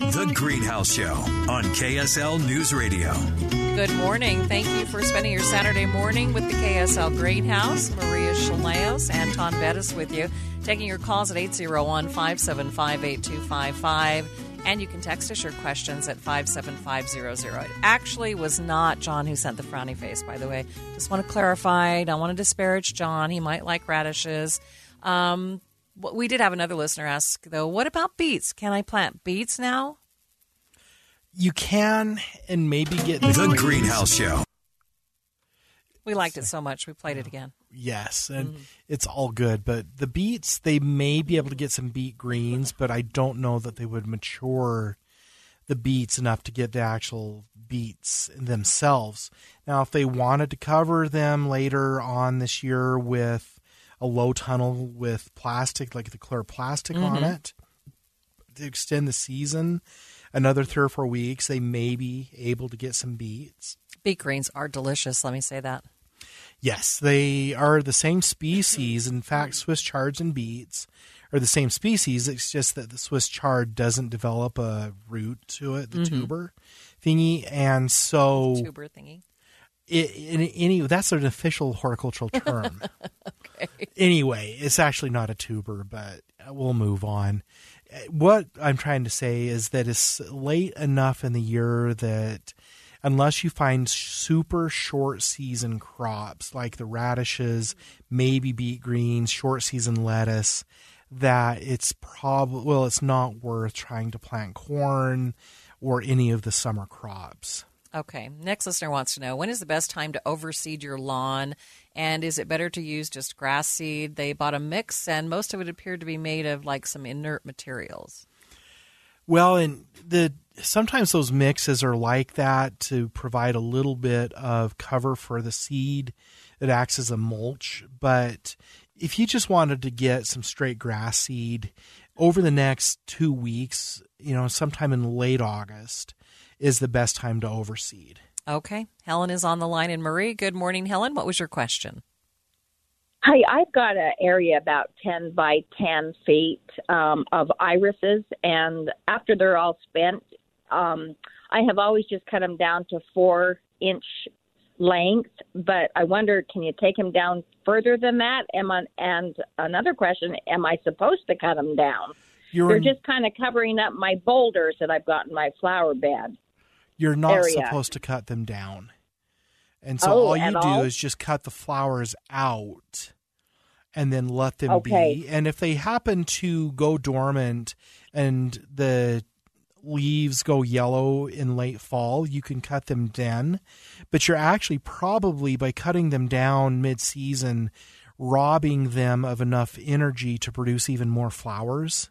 The Greenhouse Show on KSL News Radio. Good morning. Thank you for spending your Saturday morning with the KSL Greenhouse. Maria Shilaos, and Taun Beddes with you. Taking your calls at 801 575 8255. And you can text us your questions at 57500. It actually was not John who sent the frowny face, by the way. Just want to clarify. Don't want to disparage John. He might like radishes. Um, we did have another listener ask, though, what about beets? Can I plant beets now? You can, and maybe get the, the Greenhouse Show. We liked it so much, we played it again. Yes, and mm-hmm. it's all good. But the beets, they may be able to get some beet greens, but I don't know that they would mature the beets enough to get the actual beets themselves. Now, if they wanted to cover them later on this year with a low tunnel with plastic, like the clear plastic mm-hmm. on it, to extend the season another three or four weeks, they may be able to get some beets. Beet greens are delicious, let me say that. Yes, they are the same species. In fact, Swiss chards and beets are the same species. It's just that the Swiss chard doesn't develop a root to it, the mm-hmm. tuber thingy, and so tuber thingy. It, any that's an official horticultural term. okay. Anyway, it's actually not a tuber, but we'll move on. What I'm trying to say is that it's late enough in the year that unless you find super short season crops like the radishes, maybe beet greens, short season lettuce, that it's probably, well, it's not worth trying to plant corn or any of the summer crops. Okay. Next listener wants to know when is the best time to overseed your lawn? And is it better to use just grass seed? They bought a mix, and most of it appeared to be made of like some inert materials. Well, and the sometimes those mixes are like that to provide a little bit of cover for the seed that acts as a mulch. But if you just wanted to get some straight grass seed over the next two weeks, you know, sometime in late August is the best time to overseed. Okay. Helen is on the line. And Marie, good morning, Helen. What was your question? Hi, I've got an area about 10 by 10 feet um, of irises, and after they're all spent, um, I have always just cut them down to four inch length. But I wonder, can you take them down further than that? Am I, and another question: Am I supposed to cut them down? You're They're in, just kind of covering up my boulders that I've got in my flower bed. You're not area. supposed to cut them down. And so oh, all you do all? is just cut the flowers out and then let them okay. be. And if they happen to go dormant and the leaves go yellow in late fall, you can cut them then. But you're actually probably, by cutting them down mid season, robbing them of enough energy to produce even more flowers.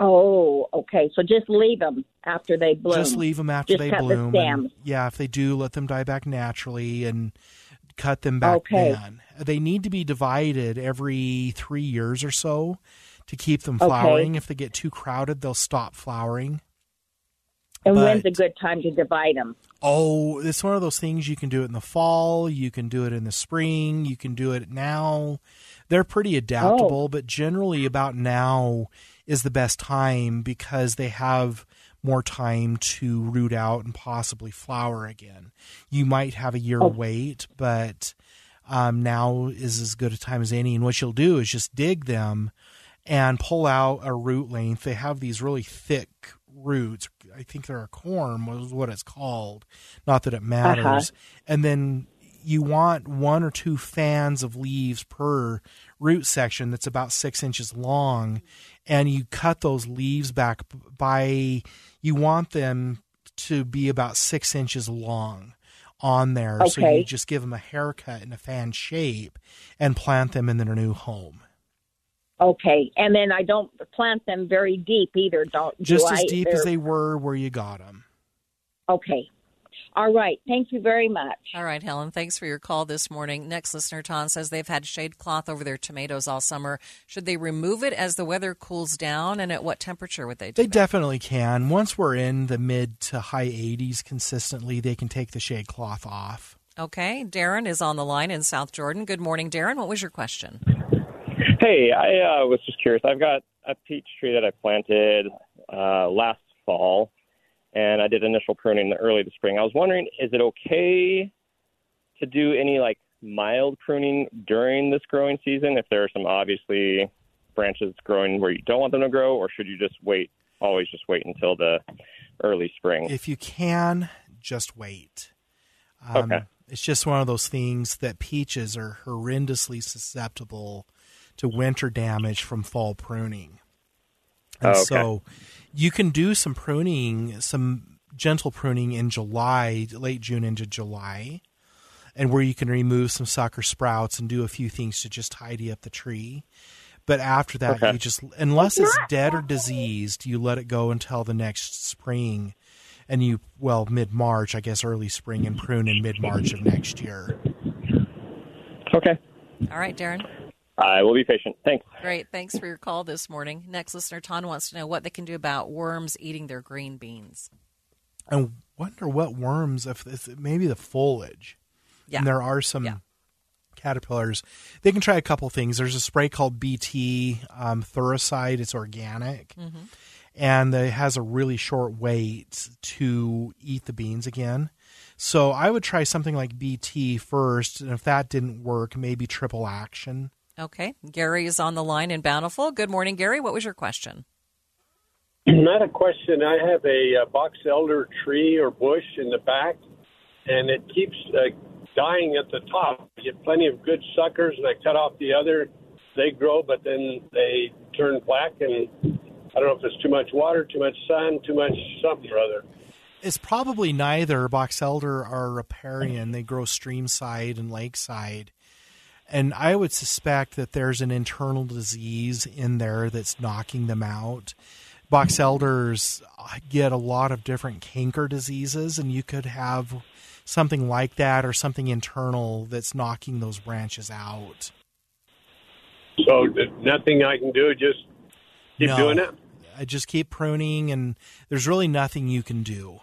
Oh, okay. So just leave them after they bloom. Just leave them after just they bloom. The yeah, if they do, let them die back naturally and cut them back okay. then. They need to be divided every three years or so to keep them flowering. Okay. If they get too crowded, they'll stop flowering. And but, when's a good time to divide them? Oh, it's one of those things you can do it in the fall, you can do it in the spring, you can do it now. They're pretty oh. adaptable, oh. but generally about now is the best time because they have more time to root out and possibly flower again. You might have a year oh. wait, but um, now is as good a time as any. And what you'll do is just dig them and pull out a root length. They have these really thick roots. I think they're a corm was what it's called. Not that it matters. Uh-huh. And then you want one or two fans of leaves per root section that's about six inches long, and you cut those leaves back by you want them to be about six inches long on there. Okay. So you just give them a haircut in a fan shape and plant them in their new home. Okay, and then I don't plant them very deep either. Don't Just do as I? deep as they were where you got them. Okay, all right. Thank you very much. All right, Helen, thanks for your call this morning. Next listener, Taun, says they've had shade cloth over their tomatoes all summer. Should they remove it as the weather cools down, and at what temperature would they do They that? definitely can. Once we're in the mid to high 80s consistently, they can take the shade cloth off. Okay, Darren is on the line in South Jordan. Good morning, Darren. What was your question? Hey, I uh, was just curious. I've got a peach tree that I planted uh, last fall, and I did initial pruning early this spring. I was wondering, is it okay to do any like mild pruning during this growing season if there are some obviously branches growing where you don't want them to grow, or should you just wait? Always just wait until the early spring. If you can, just wait. Um, Okay. It's just one of those things that peaches are horrendously susceptible to winter damage from fall pruning. Oh, and Oh, okay. so you can do some pruning, some gentle pruning in July, late June into July, and where you can remove some sucker sprouts and do a few things to just tidy up the tree. But after that, Okay. you just, unless it's dead or diseased, you let it go until the next spring. And you, well, mid March, I guess early spring, and prune in mid March of next year. Okay. All right, Darren. I will be patient. Thanks. Great. Thanks for your call this morning. Next listener, Taun, wants to know what they can do about worms eating their green beans. I wonder what worms, if it's maybe the foliage. Yeah. And there are some Yeah. caterpillars. They can try a couple things. There's a spray called BT um, Thuricide. It's organic. Mm-hmm. And it has a really short wait to eat the beans again. So I would try something like BT first. And if that didn't work, maybe triple action. Okay. Gary is on the line in Bountiful. Good morning, Gary. What was your question? Not a question. I have a, uh box elder tree or bush in the back, and it keeps uh, dying at the top. I get plenty of good suckers, and I cut off the other. They grow, but then they turn black, and I don't know if it's too much water, too much sun, too much something or other. It's probably neither. Box elder are riparian. They grow streamside and lakeside. And I would suspect that there's an internal disease in there that's knocking them out. Box elders get a lot of different canker diseases, and you could have something like that or something internal that's knocking those branches out. So uh, nothing I can do, just keep No. doing it. I just keep pruning, and there's really nothing you can do.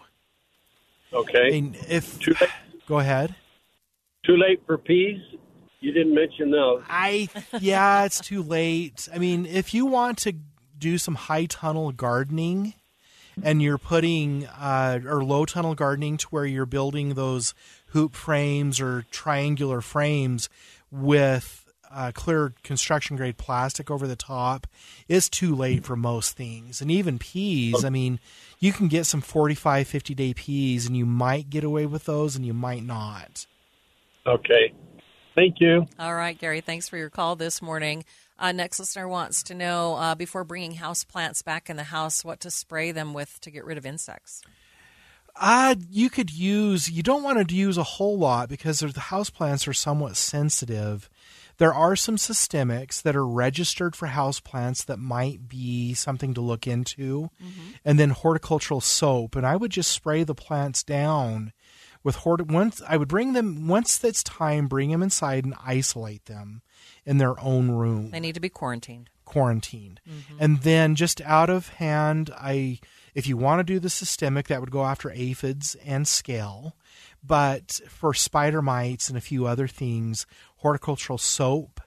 I Okay. mean, if Too late. go ahead. Too late for peas. You didn't mention those. I yeah, it's too late. I mean, if you want to do some high tunnel gardening and you're putting uh, or low tunnel gardening to where you're building those hoop frames or triangular frames with uh, clear construction grade plastic over the top, it's too late for most things. And even peas, I mean, you can get some 45, 50 day peas and you might get away with those and you might not. Okay. Thank you. All right, Gary. Thanks for your call this morning. Uh, next listener wants to know uh, before bringing house plants back in the house, what to spray them with to get rid of insects. Uh, you could use, you don't want to use a whole lot because the house plants are somewhat sensitive. There are some systemics that are registered for house plants that might be something to look into. And then horticultural soap. And I would just spray the plants down with hort. Once I would bring them, once it's time, bring them inside and isolate them in their own room They need to be quarantined. quarantined. Mm-hmm. And then just out of hand, I if you want to do the systemic, that would go after aphids and scale. But for spider mites and a few other things, horticultural soap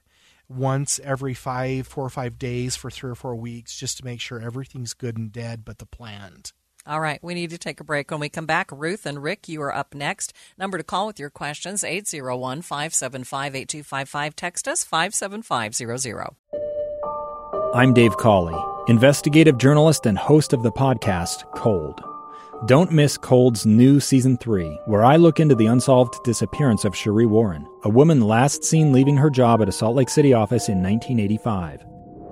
once every five, four or five days for three or four weeks, just to make sure everything's good and dead but the plant. All right, we need to take a break. When we come back, Ruth and Rick, you are up next. Number to call with your questions 801 575 8255. Text us 57500. I'm Dave Cawley, investigative journalist and host of the podcast Cold. Don't miss Cold's new season 3, where I look into the unsolved disappearance of Cherie Warren, a woman last seen leaving her job at a Salt Lake City office in 1985.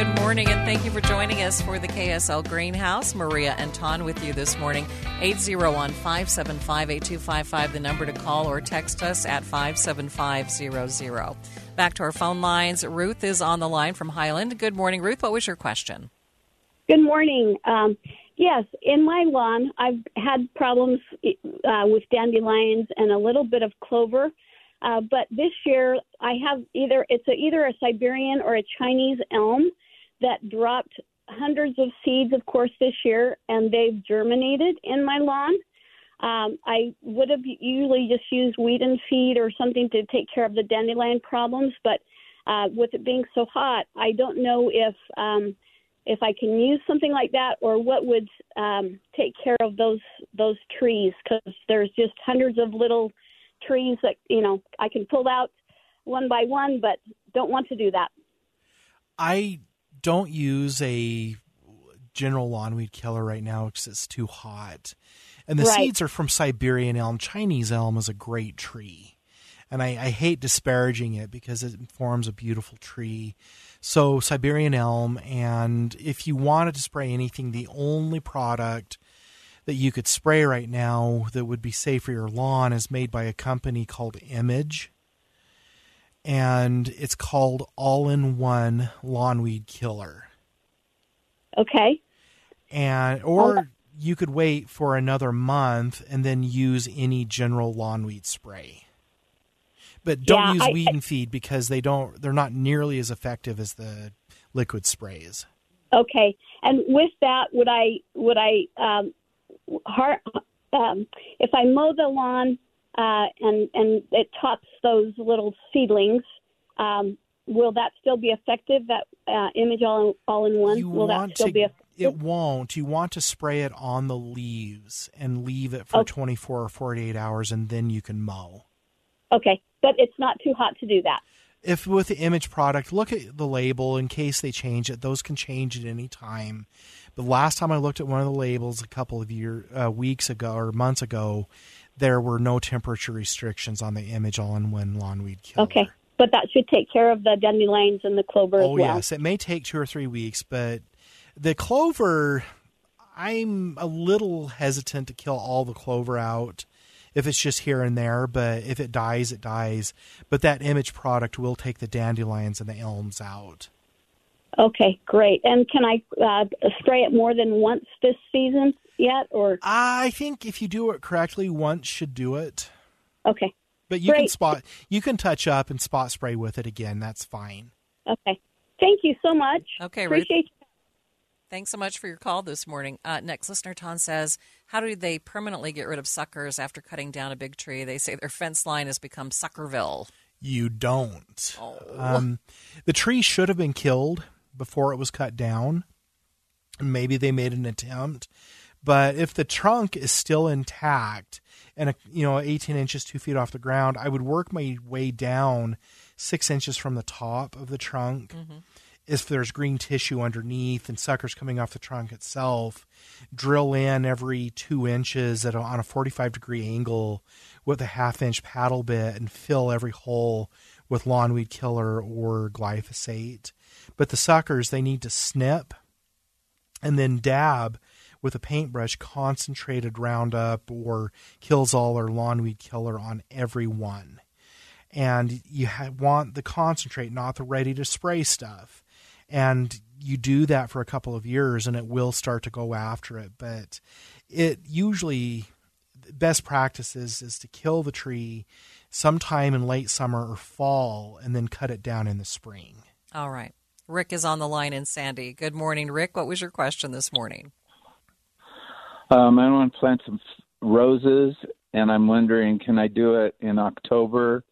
Good morning, and thank you for joining us for the KSL Greenhouse. Maria and Taun with you this morning. 801 575 8255, the number to call or text us at 57500. Back to our phone lines. Ruth is on the line from Highland. Good morning, Ruth. What was your question? Good morning. Um, yes, in my lawn, I've had problems uh, with dandelions and a little bit of clover. Uh, but this year, I have either it's a, either a Siberian or a Chinese elm that dropped hundreds of seeds, of course, this year, and they've germinated in my lawn. Um, I would have usually just used weed and feed or something to take care of the dandelion problems, but uh, with it being so hot, I don't know if um, if I can use something like that or what would um, take care of those those trees because there's just hundreds of little trees that you know I can pull out one by one, but don't want to do that. I don't use a general lawnweed killer right now because it's too hot. And the Right. seeds are from Siberian elm. Chinese elm is a great tree. And I, I hate disparaging it because it forms a beautiful tree. So, Siberian elm, and if you wanted to spray anything, the only product that you could spray right now that would be safe for your lawn is made by a company called Image. And it's called All in One Lawnweed Killer Okay. and or you could wait for another month and then use any general lawnweed spray. But don't Yeah, use I- weed and feed because they don't they're not nearly as effective as the liquid sprays. Okay. And with that, would I would I um, har um, if I mow the lawn uh, and and it tops those little seedlings, um, will that still be effective? That uh, image all all in one You will that still to be effective? it won't. You want to spray it on the leaves and leave it for Okay. 24 or 48 hours and then you can mow. Okay, but it's not too hot to do that. if with the image product, look at the label in case they change it. Those can change at any time. But last time I looked at one of the labels a couple of year uh, weeks ago or months ago, there were no temperature restrictions on the image all-in-one lawnweed killer. Okay, but that should take care of the dandelions and the clover Oh as well. yes, it may take two or three weeks, but the clover, I'm a little hesitant to kill all the clover out if it's just here and there. But if it dies, it dies. But that image product will take the dandelions and the elms out. Okay, great. And can I uh, spray it more than once this season yet, or I think if you do it correctly, once should do it. okay? But you can spot, you can touch up and spot spray with it again. That's fine. Okay. Thank you so much. Okay, Ruth. Appreciate you. Thanks so much for your call this morning. Uh, next listener, Taun says, How do they permanently get rid of suckers after cutting down a big tree? They say their fence line has become Suckerville. You don't. Oh. Um, the tree should have been killed before it was cut down. Maybe they made an attempt, but if the trunk is still intact and a, you know 18 inches two feet off the ground, I would work my way down six inches from the top of the trunk. Mm-hmm. If there's green tissue underneath and suckers coming off the trunk itself, drill in every two inches at a, on a 45 degree angle with a half inch paddle bit and fill every hole with lawnweed killer or glyphosate. But the suckers, they need to snip and then dab with a paintbrush concentrated Roundup or Killzall or lawnweed killer on every one. And you ha- want the concentrate, not the ready to spray stuff. And you do that for a couple of years and it will start to go after it. But it usually, best practices is to kill the tree sometime in late summer or fall and then cut it down in the spring. All right. Rick is on the line in Sandy. Good morning, Rick. What was your question this morning? Um, I want to plant some roses, and I'm wondering, can I do it in October,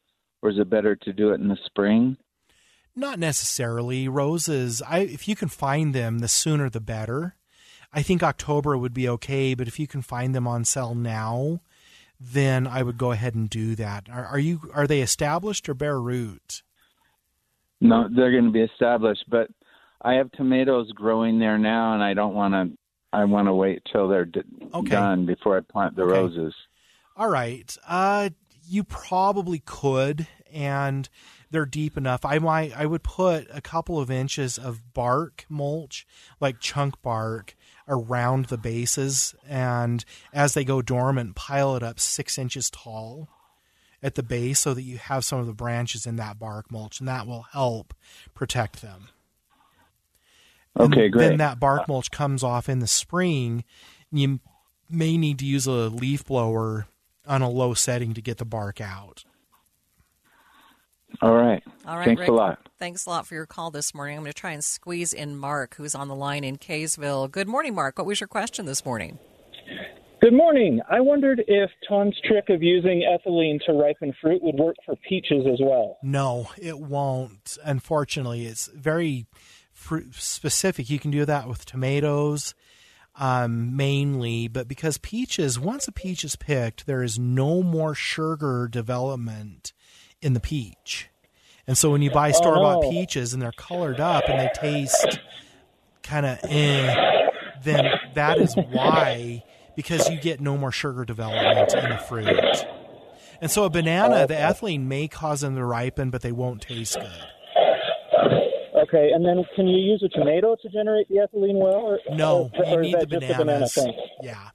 or is it better to do it in the spring? Not necessarily. Roses, I if you can find them, the sooner the better. I think October would be okay, but if you can find them on sale now, then I would go ahead and do that. Are, are you are they established or bare root? No, they're going to be established, but I have tomatoes growing there now, and I don't want to. I want to wait till they're d- Okay. done before I plant the Okay. roses. All right. Uh you probably could and they're deep enough. I might I would put a couple of inches of bark mulch, like chunk bark, around the bases, and as they go dormant, pile it up six inches tall at the base so that you have some of the branches in that bark mulch, and that will help protect them. Okay, and great. Then that bark mulch comes off in the spring. You may need to use a leaf blower on a low setting to get the bark out. All right. All right, Thanks Rick. a lot. Thanks a lot for your call this morning. I'm going to try and squeeze in Mark, who's on the line in Kaysville. Good morning, Mark. What was your question this morning? Good morning. I wondered if Tom's trick of using ethylene to ripen fruit would work for peaches as well. No, it won't. Unfortunately, it's very fruit specific. You can do that with tomatoes um, mainly, but because peaches, once a peach is picked, there is no more sugar development in the peach. And so when you buy store bought Oh, peaches and they're colored up and they taste kind of eh, then that is why, because you get no more sugar development in the fruit. And so a banana, the ethylene may cause them to ripen, but they won't taste good. Okay, and then can you use a tomato to generate the ethylene well? Or, No, or, you or is need that the just banana bananas. thing? Yeah.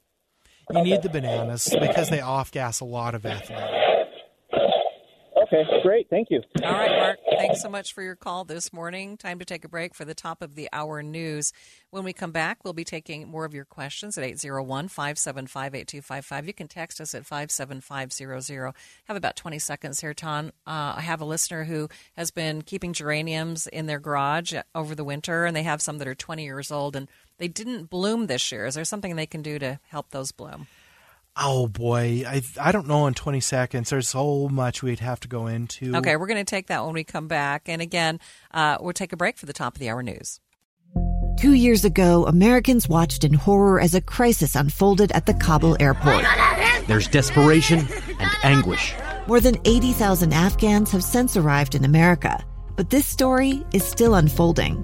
You need the bananas because they off gas a lot of ethylene. Okay, great. Thank you. All right, Mark. Thanks so much for your call this morning. Time to take a break for the top of the hour news. When we come back, we'll be taking more of your questions at 801 575 8255. You can text us at 57500. Have about 20 seconds here, Taun. Uh, I have a listener who has been keeping geraniums in their garage over the winter, and they have some that are 20 years old, and they didn't bloom this year. Is there something they can do to help those bloom? Oh boy, I I don't know in 20 seconds. There's so much we'd have to go into. Okay, we're going to take that when we come back. And again, uh, we'll take a break for the top of the hour news. Two years ago, Americans watched in horror as a crisis unfolded at the Kabul airport. There's desperation and anguish. More than 80,000 Afghans have since arrived in America, but this story is still unfolding.